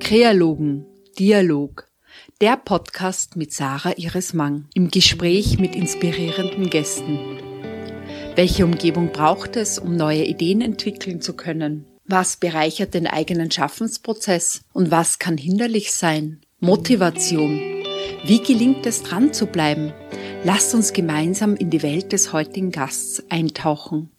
Krealogen, Dialog, der Podcast mit Sarah Iris Mang im Gespräch mit inspirierenden Gästen. Welche Umgebung braucht es, um neue Ideen entwickeln zu können? Was bereichert den eigenen Schaffensprozess und was kann hinderlich sein? Motivation. Wie gelingt es dran zu bleiben? Lasst uns gemeinsam in die Welt des heutigen Gasts eintauchen.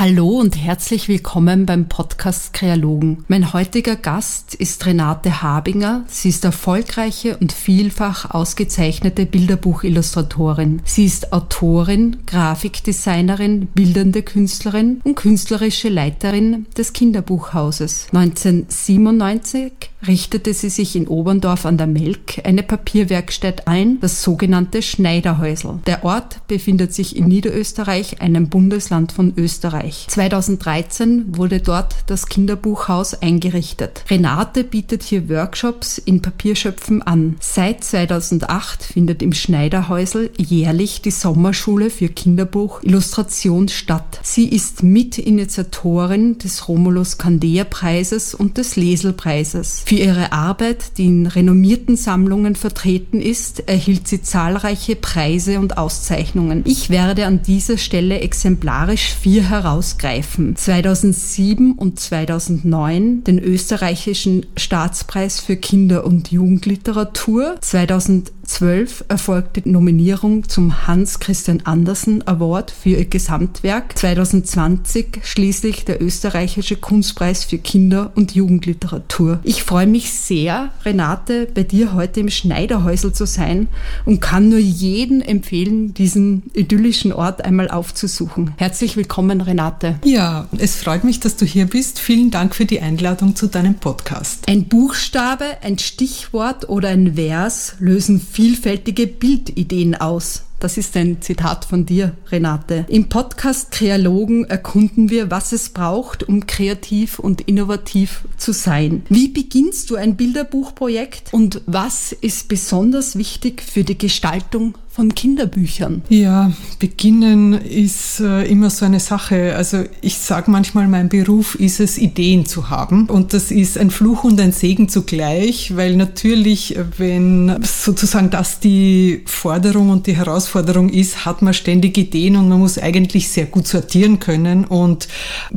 Hallo und herzlich willkommen beim Podcast Kreologen. Mein heutiger Gast ist Renate Habinger. Sie ist erfolgreiche und vielfach ausgezeichnete Bilderbuchillustratorin. Sie ist Autorin, Grafikdesignerin, bildende Künstlerin und künstlerische Leiterin des Kinderbuchhauses. 1997 richtete sie sich in Oberndorf an der Melk eine Papierwerkstatt ein, das sogenannte Schneiderhäusl. Der Ort befindet sich in Niederösterreich, einem Bundesland von Österreich. 2013 wurde dort das Kinderbuchhaus eingerichtet. Renate bietet hier Workshops in Papierschöpfen an. Seit 2008 findet im Schneiderhäusl jährlich die Sommerschule für Kinderbuch Illustration statt. Sie ist Mitinitiatorin des Romulus Candea Preises und des Leselpreises. Für ihre Arbeit, die in renommierten Sammlungen vertreten ist, erhielt sie zahlreiche Preise und Auszeichnungen. Ich werde an dieser Stelle exemplarisch vier herausgreifen. 2007 und 2009 den österreichischen Staatspreis für Kinder- und Jugendliteratur, 2000 2012 erfolgte die Nominierung zum Hans Christian Andersen Award für ihr Gesamtwerk, 2020 schließlich der österreichische Kunstpreis für Kinder- und Jugendliteratur. Ich freue mich sehr, Renate, bei dir heute im Schneiderhäusl zu sein und kann nur jeden empfehlen, diesen idyllischen Ort einmal aufzusuchen. Herzlich willkommen, Renate. Ja, es freut mich, dass du hier bist. Vielen Dank für die Einladung zu deinem Podcast. Ein Buchstabe, ein Stichwort oder ein Vers lösen vielfältige Bildideen aus. Das ist ein Zitat von dir, Renate. Im Podcast Kreologen erkunden wir, was es braucht, um kreativ und innovativ zu sein. Wie beginnst du ein Bilderbuchprojekt und was ist besonders wichtig für die Gestaltung von Kinderbüchern? Ja, beginnen ist äh, immer so eine Sache. Also ich sage manchmal, mein Beruf ist es, Ideen zu haben. Und das ist ein Fluch und ein Segen zugleich, weil natürlich, wenn sozusagen das die Forderung und die Herausforderung ist, hat man ständig Ideen und man muss eigentlich sehr gut sortieren können und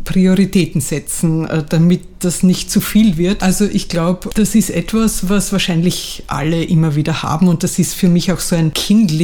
Prioritäten setzen, äh, damit das nicht zu viel wird. Also ich glaube, das ist etwas, was wahrscheinlich alle immer wieder haben und das ist für mich auch so ein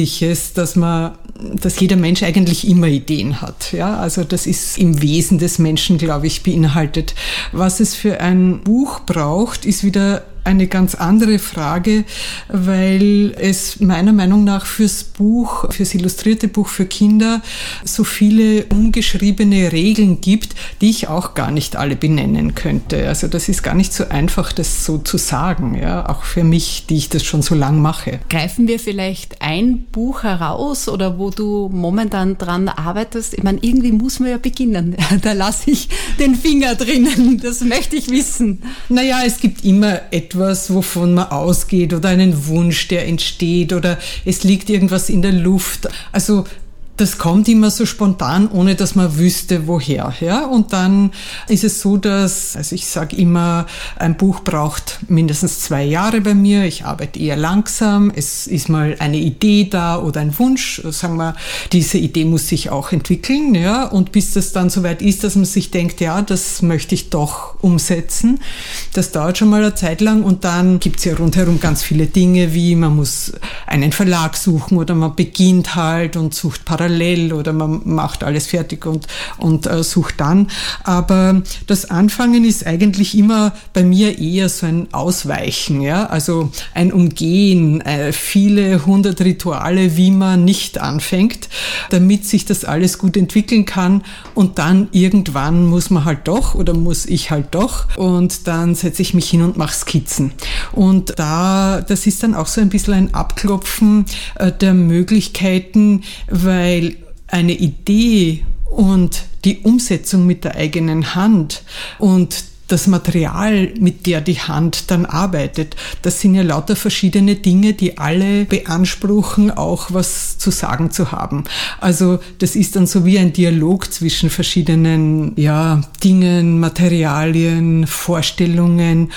kindliches, dass man dass jeder Mensch eigentlich immer Ideen hat. Ja, also das ist im Wesen des Menschen, glaube ich, beinhaltet. Was es für ein Buch braucht, ist wieder eine ganz andere Frage, weil es meiner Meinung nach fürs Buch, fürs illustrierte Buch für Kinder so viele ungeschriebene Regeln gibt, die ich auch gar nicht alle benennen könnte. Also das ist gar nicht so einfach, das so zu sagen, ja, auch für mich, die ich das schon so lang mache. Greifen wir vielleicht ein Buch heraus oder wo du momentan dran arbeitest? Ich meine, irgendwie muss man ja beginnen. Da lasse ich den Finger drinnen. Das möchte ich wissen. Naja, es gibt immer etwas etwas, wovon man ausgeht oder einen Wunsch, der entsteht oder es liegt irgendwas in der Luft. Also das kommt immer so spontan, ohne dass man wüsste, woher. Ja? Und dann ist es so, dass, also ich sage immer, ein Buch braucht mindestens zwei Jahre bei mir. Ich arbeite eher langsam. Es ist mal eine Idee da oder ein Wunsch. Sagen wir, diese Idee muss sich auch entwickeln. Ja? Und bis das dann soweit ist, dass man sich denkt, ja, das möchte ich doch umsetzen. Das dauert schon mal eine Zeit lang. Und dann gibt es ja rundherum ganz viele Dinge, wie man muss einen Verlag suchen oder man beginnt halt und sucht parallel parallel oder man macht alles fertig und, und äh, sucht dann. Aber das Anfangen ist eigentlich immer bei mir eher so ein Ausweichen, ja, also ein Umgehen, äh, viele hundert Rituale, wie man nicht anfängt, damit sich das alles gut entwickeln kann und dann irgendwann muss man halt doch oder muss ich halt doch und dann setze ich mich hin und mache Skizzen. Und da, das ist dann auch so ein bisschen ein Abklopfen äh, der Möglichkeiten, weil weil eine Idee und die Umsetzung mit der eigenen Hand und das Material, mit der die Hand dann arbeitet, das sind ja lauter verschiedene Dinge, die alle beanspruchen, auch was zu sagen zu haben. Also das ist dann so wie ein Dialog zwischen verschiedenen ja, Dingen, Materialien, Vorstellungen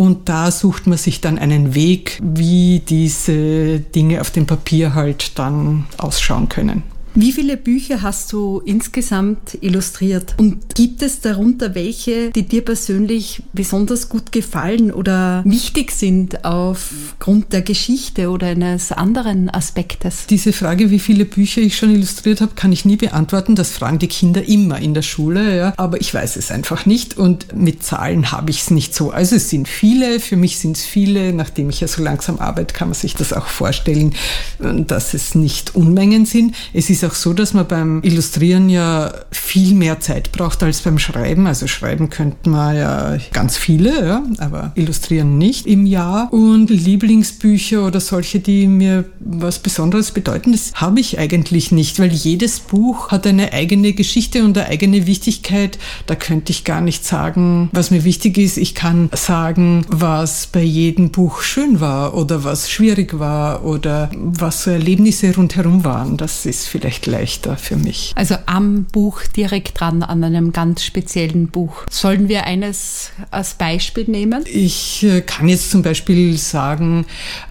und da sucht man sich dann einen Weg, wie diese Dinge auf dem Papier halt dann ausschauen können. Wie viele Bücher hast du insgesamt illustriert? Und gibt es darunter welche, die dir persönlich besonders gut gefallen oder wichtig sind aufgrund der Geschichte oder eines anderen Aspektes? Diese Frage, wie viele Bücher ich schon illustriert habe, kann ich nie beantworten. Das fragen die Kinder immer in der Schule, ja. Aber ich weiß es einfach nicht und mit Zahlen habe ich es nicht so. Also es sind viele, für mich sind es viele. Nachdem ich ja so langsam arbeite, kann man sich das auch vorstellen, dass es nicht Unmengen sind. Es ist ist auch so, dass man beim Illustrieren ja viel mehr Zeit braucht als beim Schreiben. Also schreiben könnte man ja ganz viele, ja, aber illustrieren nicht im Jahr. Und Lieblingsbücher oder solche, die mir was Besonderes bedeuten, das habe ich eigentlich nicht, weil jedes Buch hat eine eigene Geschichte und eine eigene Wichtigkeit. Da könnte ich gar nicht sagen, was mir wichtig ist. Ich kann sagen, was bei jedem Buch schön war oder was schwierig war oder was so Erlebnisse rundherum waren. Das ist vielleicht vielleicht leichter für mich. Also am Buch direkt dran, an einem ganz speziellen Buch. Sollen wir eines als Beispiel nehmen? Ich äh, kann jetzt zum Beispiel sagen,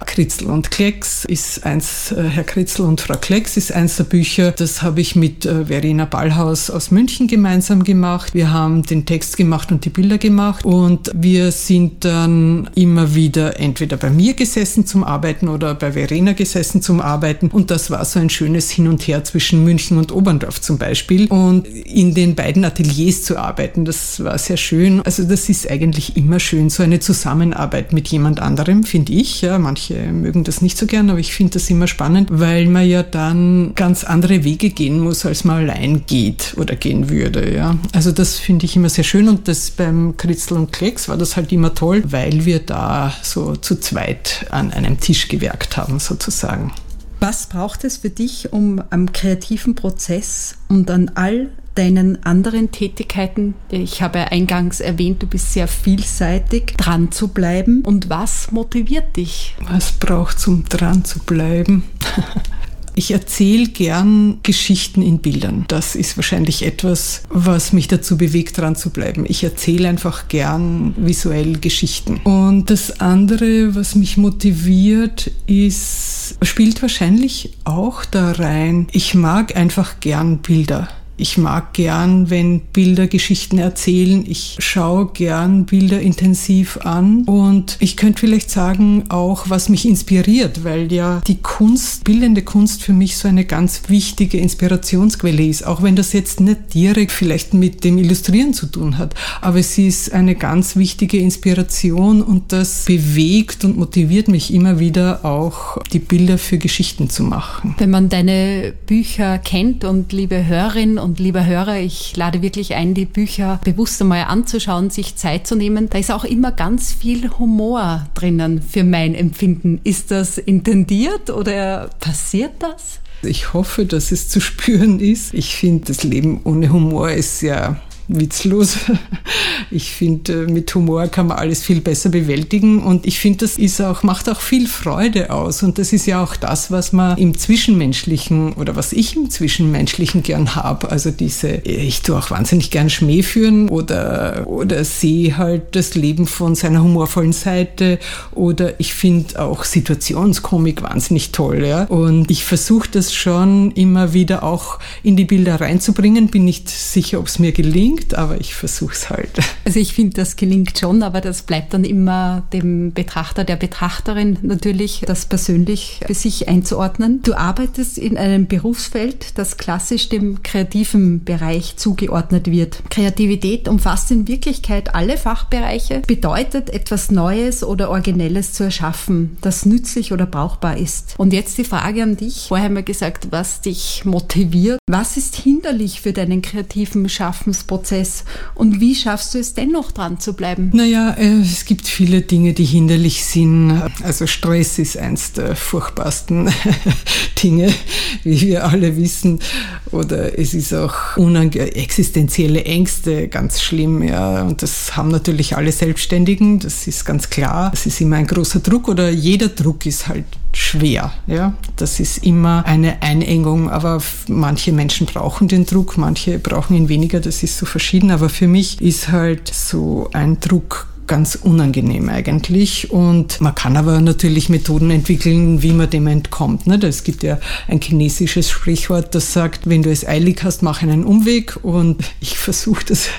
Kritzel und Klecks ist eins, äh, Herr Kritzel und Frau Klecks ist eins der Bücher. Das habe ich mit äh, Verena Ballhaus aus München gemeinsam gemacht. Wir haben den Text gemacht und die Bilder gemacht und wir sind dann immer wieder entweder bei mir gesessen zum Arbeiten oder bei Verena gesessen zum Arbeiten und das war so ein schönes Hin und Her zwischen München und Oberndorf zum Beispiel und in den beiden Ateliers zu arbeiten. Das war sehr schön. Also das ist eigentlich immer schön, so eine Zusammenarbeit mit jemand anderem, finde ich. Ja, manche mögen das nicht so gern, aber ich finde das immer spannend, weil man ja dann ganz andere Wege gehen muss, als man allein geht oder gehen würde. Ja. Also das finde ich immer sehr schön und das beim Kritzel und Klecks war das halt immer toll, weil wir da so zu zweit an einem Tisch gewerkt haben sozusagen. Was braucht es für dich, um am kreativen Prozess und an all deinen anderen Tätigkeiten, ich habe eingangs erwähnt, du bist sehr vielseitig, dran zu bleiben? Und was motiviert dich? Was braucht es, um dran zu bleiben? Ich erzähle gern Geschichten in Bildern. Das ist wahrscheinlich etwas, was mich dazu bewegt, dran zu bleiben. Ich erzähle einfach gern visuell Geschichten. Und das andere, was mich motiviert, ist, spielt wahrscheinlich auch da rein. Ich mag einfach gern Bilder. Ich mag gern, wenn Bilder Geschichten erzählen. Ich schaue gern Bilder intensiv an. Und ich könnte vielleicht sagen, auch was mich inspiriert, weil ja die Kunst, bildende Kunst für mich so eine ganz wichtige Inspirationsquelle ist. Auch wenn das jetzt nicht direkt vielleicht mit dem Illustrieren zu tun hat. Aber sie ist eine ganz wichtige Inspiration und das bewegt und motiviert mich immer wieder auch, die Bilder für Geschichten zu machen. Wenn man deine Bücher kennt und liebe Hörerin und lieber Hörer, ich lade wirklich ein, die Bücher bewusst einmal anzuschauen, sich Zeit zu nehmen. Da ist auch immer ganz viel Humor drinnen für mein Empfinden. Ist das intendiert oder passiert das? Ich hoffe, dass es zu spüren ist. Ich finde, das Leben ohne Humor ist ja witzlos. Ich finde, mit Humor kann man alles viel besser bewältigen und ich finde, das ist auch, macht auch viel Freude aus und das ist ja auch das, was man im Zwischenmenschlichen oder was ich im Zwischenmenschlichen gern habe. Also diese, ich tue auch wahnsinnig gern Schmäh führen oder, oder sehe halt das Leben von seiner humorvollen Seite oder ich finde auch Situationskomik wahnsinnig toll. Ja? Und ich versuche das schon immer wieder auch in die Bilder reinzubringen. Bin nicht sicher, ob es mir gelingt gelingt, aber ich versuche es halt. Also ich finde, das gelingt schon, aber das bleibt dann immer dem Betrachter, der Betrachterin natürlich, das persönlich für sich einzuordnen. Du arbeitest in einem Berufsfeld, das klassisch dem kreativen Bereich zugeordnet wird. Kreativität umfasst in Wirklichkeit alle Fachbereiche, bedeutet etwas Neues oder Originelles zu erschaffen, das nützlich oder brauchbar ist. Und jetzt die Frage an dich. Vorher haben wir gesagt, was dich motiviert. Was ist hinderlich für deinen kreativen Schaffensprozess? Prozess. Und wie schaffst du es dennoch dran zu bleiben? Naja, äh, es gibt viele Dinge, die hinderlich sind. Also Stress ist eins der furchtbarsten Dinge, wie wir alle wissen. Oder es ist auch existenzielle Ängste ganz schlimm. Ja. Und das haben natürlich alle Selbstständigen, das ist ganz klar. Es ist immer ein großer Druck oder jeder Druck ist halt schwer. Ja? Das ist immer eine Einengung, aber manche Menschen brauchen den Druck, manche brauchen ihn weniger, das ist so verschieden. Aber für mich ist halt so ein Druck ganz unangenehm eigentlich. Und man kann aber natürlich Methoden entwickeln, wie man dem entkommt. Ne? Es gibt ja ein chinesisches Sprichwort, das sagt, wenn du es eilig hast, mach einen Umweg. Und ich versuche das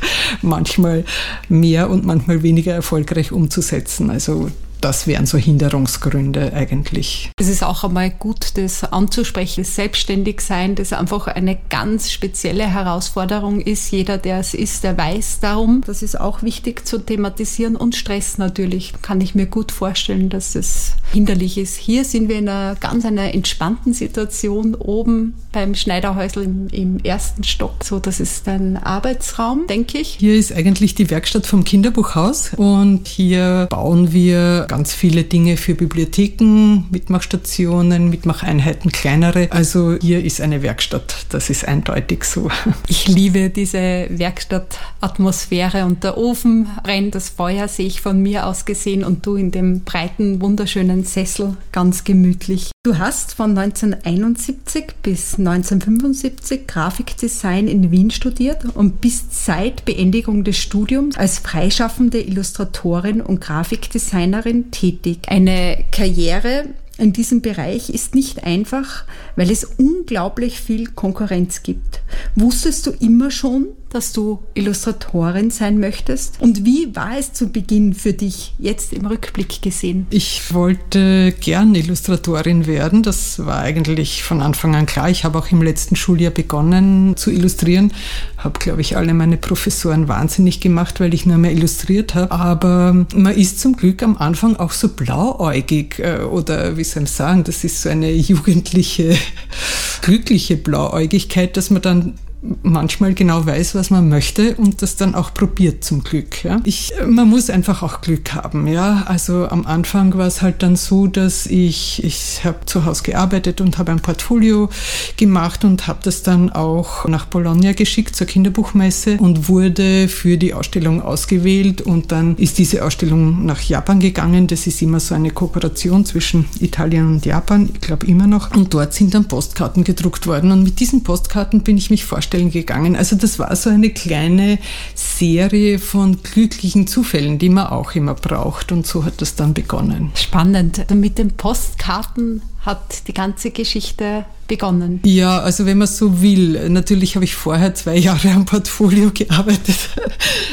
manchmal mehr und manchmal weniger erfolgreich umzusetzen. Also das wären so Hinderungsgründe eigentlich. Es ist auch einmal gut, das anzusprechen. Das Selbstständigsein, das einfach eine ganz spezielle Herausforderung ist. Jeder, der es ist, der weiß darum. Das ist auch wichtig zu thematisieren und Stress natürlich. Kann ich mir gut vorstellen, dass es hinderlich ist. Hier sind wir in einer ganz einer entspannten Situation oben beim Schneiderhäusl im, im ersten Stock. So, das ist ein Arbeitsraum, denke ich. Hier ist eigentlich die Werkstatt vom Kinderbuchhaus und hier bauen wir ganz viele Dinge für Bibliotheken, Mitmachstationen, Mitmacheinheiten, kleinere. Also hier ist eine Werkstatt, das ist eindeutig so. Ich liebe diese Werkstattatmosphäre und der Ofen brennt, das Feuer sehe ich von mir aus gesehen und du in dem breiten, wunderschönen Sessel ganz gemütlich. Du hast von 1971 bis 1975 Grafikdesign in Wien studiert und bist seit Beendigung des Studiums als freischaffende Illustratorin und Grafikdesignerin tätig. Eine Karriere in diesem Bereich ist nicht einfach, weil es unglaublich viel Konkurrenz gibt. Wusstest du immer schon, dass du Illustratorin sein möchtest? Und wie war es zu Beginn für dich, jetzt im Rückblick gesehen? Ich wollte gern Illustratorin werden. Das war eigentlich von Anfang an klar. Ich habe auch im letzten Schuljahr begonnen zu illustrieren. Habe, glaube ich, alle meine Professoren wahnsinnig gemacht, weil ich nur mehr illustriert habe. Aber man ist zum Glück am Anfang auch so blauäugig äh, oder wie soll ich sagen, das ist so eine jugendliche, glückliche Blauäugigkeit, dass man dann manchmal genau weiß, was man möchte und das dann auch probiert zum Glück. Ja. Ich, man muss einfach auch Glück haben. Ja. Also am Anfang war es halt dann so, dass ich, ich habe zu Hause gearbeitet und habe ein Portfolio gemacht und habe das dann auch nach Bologna geschickt zur Kinderbuchmesse und wurde für die Ausstellung ausgewählt und dann ist diese Ausstellung nach Japan gegangen. Das ist immer so eine Kooperation zwischen Italien und Japan, ich glaube immer noch. Und dort sind dann Postkarten gedruckt worden und mit diesen Postkarten bin ich mich vorstellen Baustellen gegangen. Also das war so eine kleine Serie von glücklichen Zufällen, die man auch immer braucht. Und so hat das dann begonnen. Spannend. Mit den Postkarten hat die ganze Geschichte begonnen? Ja, also wenn man so will. Natürlich habe ich vorher zwei Jahre am Portfolio gearbeitet.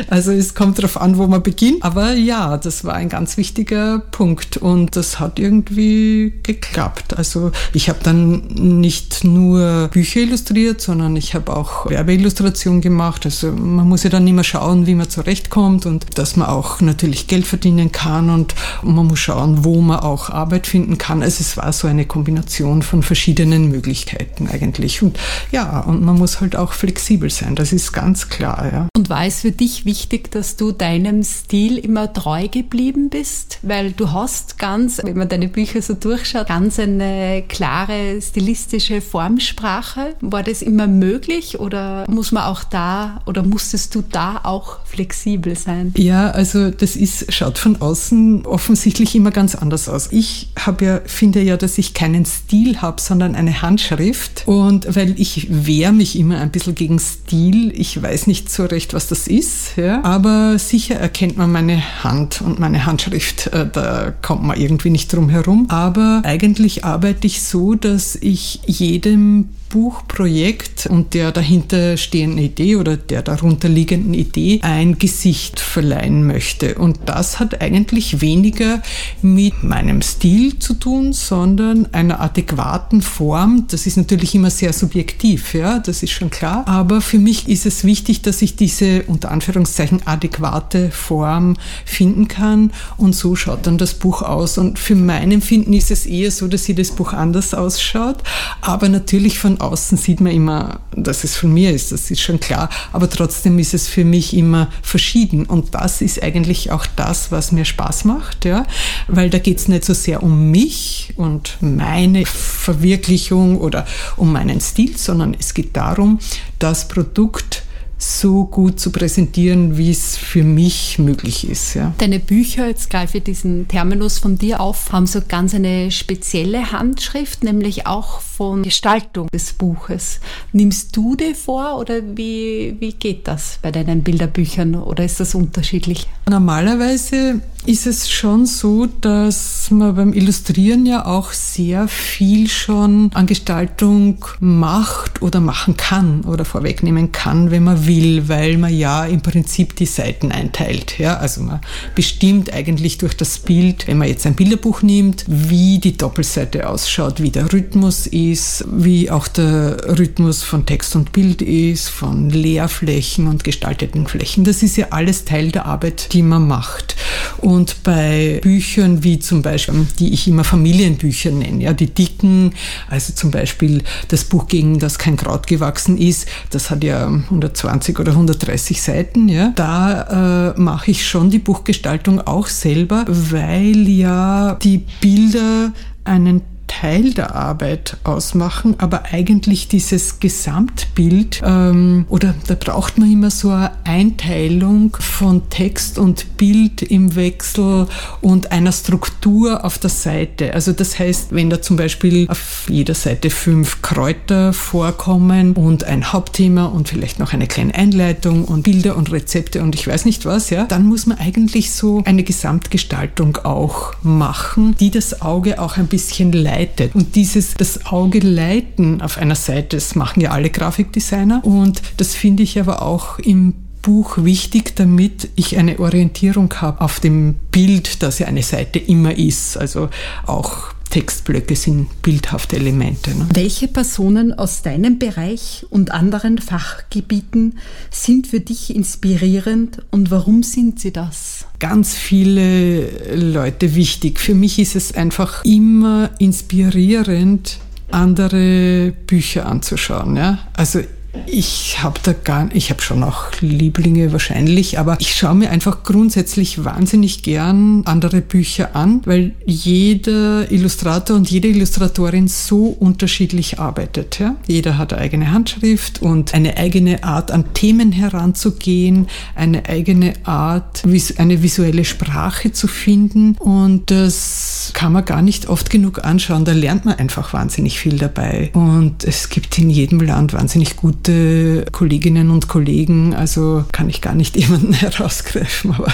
Also es kommt darauf an, wo man beginnt. Aber ja, das war ein ganz wichtiger Punkt und das hat irgendwie geklappt. Also ich habe dann nicht nur Bücher illustriert, sondern ich habe auch Werbeillustration gemacht. Also man muss ja dann immer schauen, wie man zurechtkommt und dass man auch natürlich Geld verdienen kann und man muss schauen, wo man auch Arbeit finden kann. Also es war so eine Kombination von verschiedenen Möglichkeiten. Möglichkeiten eigentlich. Und ja, und man muss halt auch flexibel sein, das ist ganz klar. Ja. Und war es für dich wichtig, dass du deinem Stil immer treu geblieben bist? Weil du hast ganz, wenn man deine Bücher so durchschaut, ganz eine klare stilistische Formsprache. War das immer möglich oder muss man auch da oder musstest du da auch flexibel sein? Ja, also das ist, schaut von außen offensichtlich immer ganz anders aus. Ich habe ja, finde ja, dass ich keinen Stil habe, sondern eine Hand Handschrift. Und weil ich wehre mich immer ein bisschen gegen Stil, ich weiß nicht so recht, was das ist, ja. aber sicher erkennt man meine Hand und meine Handschrift. Äh, da kommt man irgendwie nicht drum herum. Aber eigentlich arbeite ich so, dass ich jedem Buchprojekt und der dahinter stehenden Idee oder der darunter liegenden Idee ein Gesicht verleihen möchte. Und das hat eigentlich weniger mit meinem Stil zu tun, sondern einer adäquaten Form. Das ist natürlich immer sehr subjektiv, ja, das ist schon klar. Aber für mich ist es wichtig, dass ich diese unter Anführungszeichen adäquate Form finden kann und so schaut dann das Buch aus. Und für mein Empfinden ist es eher so, dass jedes Buch anders ausschaut, aber natürlich von außen sieht man immer, dass es von mir ist, das ist schon klar, aber trotzdem ist es für mich immer verschieden. Und das ist eigentlich auch das, was mir Spaß macht, ja, weil da geht es nicht so sehr um mich und meine Verwirklichung oder um meinen Stil, sondern es geht darum, das Produkt so gut zu präsentieren, wie es für mich möglich ist. Ja. Deine Bücher, jetzt greife ich diesen Terminus von dir auf, haben so ganz eine spezielle Handschrift, nämlich auch von Gestaltung des Buches. Nimmst du die vor oder wie, wie geht das bei deinen Bilderbüchern oder ist das unterschiedlich? Normalerweise ist es schon so, dass man beim Illustrieren ja auch sehr viel schon an Gestaltung macht oder machen kann oder vorwegnehmen kann, wenn man will, weil man ja im Prinzip die Seiten einteilt. Ja? Also man bestimmt eigentlich durch das Bild, wenn man jetzt ein Bilderbuch nimmt, wie die Doppelseite ausschaut, wie der Rhythmus ist, wie auch der Rhythmus von Text und Bild ist, von Leerflächen und gestalteten Flächen. Das ist ja alles Teil der Arbeit, die man macht. Und bei Büchern wie zum Beispiel, die ich immer Familienbücher nenne, ja, die dicken, also zum Beispiel das Buch gegen das kein Kraut gewachsen ist, das hat ja 120 120 oder 130 Seiten, ja, da äh, mache ich schon die Buchgestaltung auch selber, weil ja die Bilder einen Teil der Arbeit ausmachen, aber eigentlich dieses Gesamtbild ähm, oder da braucht man immer so eine Einteilung von Text und Bild im Wechsel und einer Struktur auf der Seite. Also das heißt, wenn da zum Beispiel auf jeder Seite fünf Kräuter vorkommen und ein Hauptthema und vielleicht noch eine kleine Einleitung und Bilder und Rezepte und ich weiß nicht was, ja, dann muss man eigentlich so eine Gesamtgestaltung auch machen, die das Auge auch ein bisschen leitet leitet. Und dieses, das Auge leiten auf einer Seite, das machen ja alle Grafikdesigner. Und das finde ich aber auch im Buch wichtig, damit ich eine Orientierung habe auf dem Bild, das ja eine Seite immer ist. Also auch Textblöcke sind bildhafte Elemente. Ne? Welche Personen aus deinem Bereich und anderen Fachgebieten sind für dich inspirierend und warum sind sie das? Ganz viele Leute wichtig. Für mich ist es einfach immer inspirierend, andere Bücher anzuschauen. Ja? Also ich habe da gar, ich habe schon auch Lieblinge wahrscheinlich, aber ich schaue mir einfach grundsätzlich wahnsinnig gern andere Bücher an, weil jeder Illustrator und jede Illustratorin so unterschiedlich arbeitet. Ja? Jeder hat eine eigene Handschrift und eine eigene Art an Themen heranzugehen, eine eigene Art, eine visuelle Sprache zu finden und das kann man gar nicht oft genug anschauen. Da lernt man einfach wahnsinnig viel dabei und es gibt in jedem Land wahnsinnig gute gute Kolleginnen und Kollegen, also kann ich gar nicht jemanden herausgreifen, aber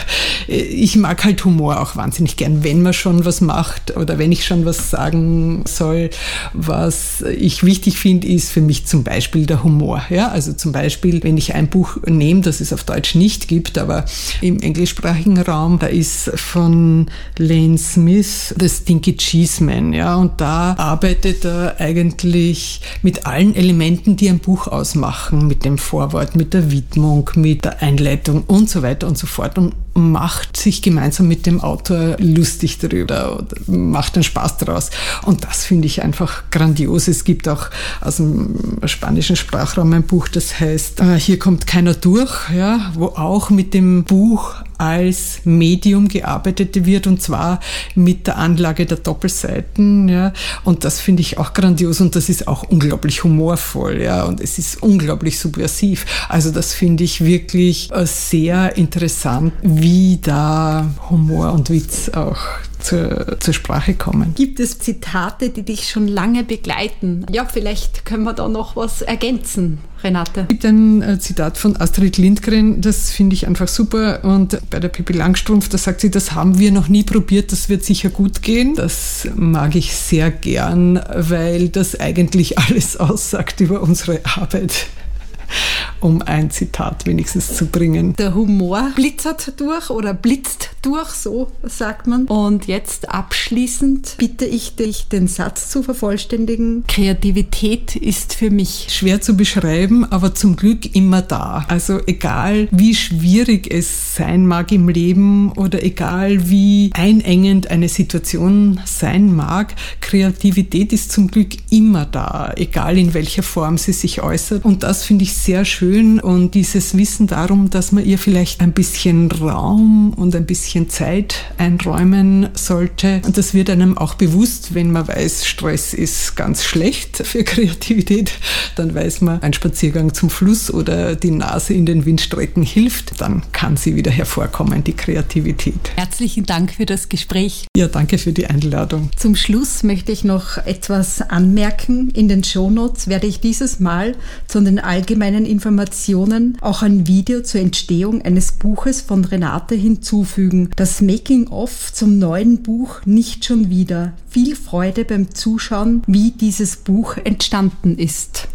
ich mag halt Humor auch wahnsinnig gern, wenn man schon was macht oder wenn ich schon was sagen soll. Was ich wichtig finde, ist für mich zum Beispiel der Humor. Ja? Also zum Beispiel, wenn ich ein Buch nehme, das es auf Deutsch nicht gibt, aber im englischsprachigen Raum, da ist von Lane Smith The Stinky Cheese Man. Ja? Und da arbeitet er eigentlich mit allen Elementen, die ein Buch machen mit dem Vorwort, mit der Widmung, mit der Einleitung und so weiter und so fort. Und macht sich gemeinsam mit dem Autor lustig darüber oder macht einen Spaß daraus. Und das finde ich einfach grandios. Es gibt auch aus dem spanischen Sprachraum ein Buch, das heißt äh, Hier kommt keiner durch, ja, wo auch mit dem Buch als Medium gearbeitet wird und zwar mit der Anlage der Doppelseiten. Ja. Und das finde ich auch grandios und das ist auch unglaublich humorvoll. Ja. Und es ist unglaublich subversiv. Also das finde ich wirklich äh, sehr interessant, wie da Humor und Witz auch zur, zur Sprache kommen. Gibt es Zitate, die dich schon lange begleiten? Ja, vielleicht können wir da noch was ergänzen. Renate. Es gibt ein äh, Zitat von Astrid Lindgren, das finde ich einfach super. Und bei der Pippi Langstrumpf, da sagt sie, das haben wir noch nie probiert, das wird sicher gut gehen. Das mag ich sehr gern, weil das eigentlich alles aussagt über unsere Arbeit. Um ein Zitat wenigstens zu bringen. Der Humor blitzert durch oder blitzt durch, so sagt man. Und jetzt abschließend bitte ich dich, den Satz zu vervollständigen. Kreativität ist für mich schwer zu beschreiben, aber zum Glück immer da. Also egal wie schwierig es sein mag im Leben oder egal wie einengend eine Situation sein mag, Kreativität ist zum Glück immer da, egal in welcher Form sie sich äußert. Und das finde ich sehr schön und dieses Wissen darum, dass man ihr vielleicht ein bisschen Raum und ein bisschen Zeit einräumen sollte. Und das wird einem auch bewusst, wenn man weiß, Stress ist ganz schlecht für Kreativität, dann weiß man, ein Spaziergang zum Fluss oder die Nase in den Windstrecken hilft, dann kann sie wieder hervorkommen, die Kreativität. Herzlichen Dank für das Gespräch. Ja, danke für die Einladung. Zum Schluss möchte ich noch etwas anmerken. In den Shownotes werde ich dieses Mal zu den allgemeinen Informationen auch ein Video zur Entstehung eines Buches von Renate hinzufügen. Das Making-of zum neuen Buch Nicht schon wieder. Viel Freude beim Zuschauen, wie dieses Buch entstanden ist.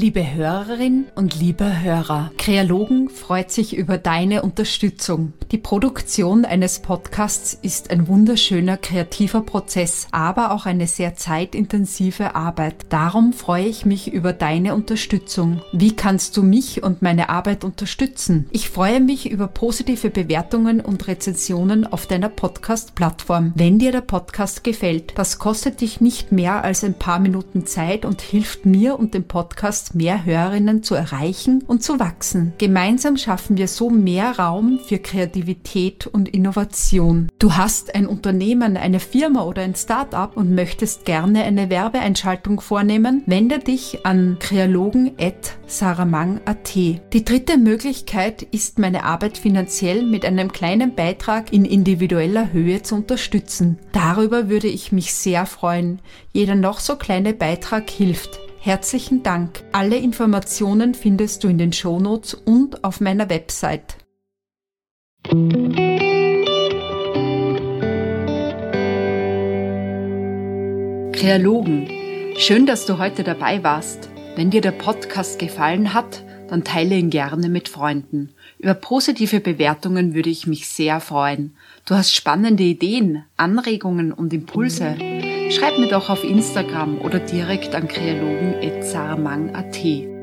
Liebe Hörerin und lieber Hörer, Kreologen freut sich über deine Unterstützung. Die Produktion eines Podcasts ist ein wunderschöner kreativer Prozess, aber auch eine sehr zeitintensive Arbeit. Darum freue ich mich über deine Unterstützung. Wie kannst du mich und meine Arbeit unterstützen? Ich freue mich über positive Bewertungen und Rezensionen auf deiner Podcast-Plattform. Wenn dir der Podcast gefällt, das kostet dich nicht mehr als ein paar Minuten Zeit und hilft mir und dem Podcast mehr Hörerinnen zu erreichen und zu wachsen. Gemeinsam schaffen wir so mehr Raum für Kreativität und Innovation. Du hast ein Unternehmen, eine Firma oder ein Startup und möchtest gerne eine Werbeeinschaltung vornehmen? Wende dich an kreologen.saramang.at. Die dritte Möglichkeit ist, meine Arbeit finanziell mit einem kleinen Beitrag in individueller Höhe zu unterstützen. Darüber würde ich mich sehr freuen. Jeder noch so kleine Beitrag hilft. Herzlichen Dank. Alle Informationen findest du in den Shownotes und auf meiner Website. Kreologen, schön, dass du heute dabei warst. Wenn dir der Podcast gefallen hat, dann teile ihn gerne mit Freunden. Über positive Bewertungen würde ich mich sehr freuen. Du hast spannende Ideen, Anregungen und Impulse Schreib mir doch auf Instagram oder direkt an kreologen.zarmang.at.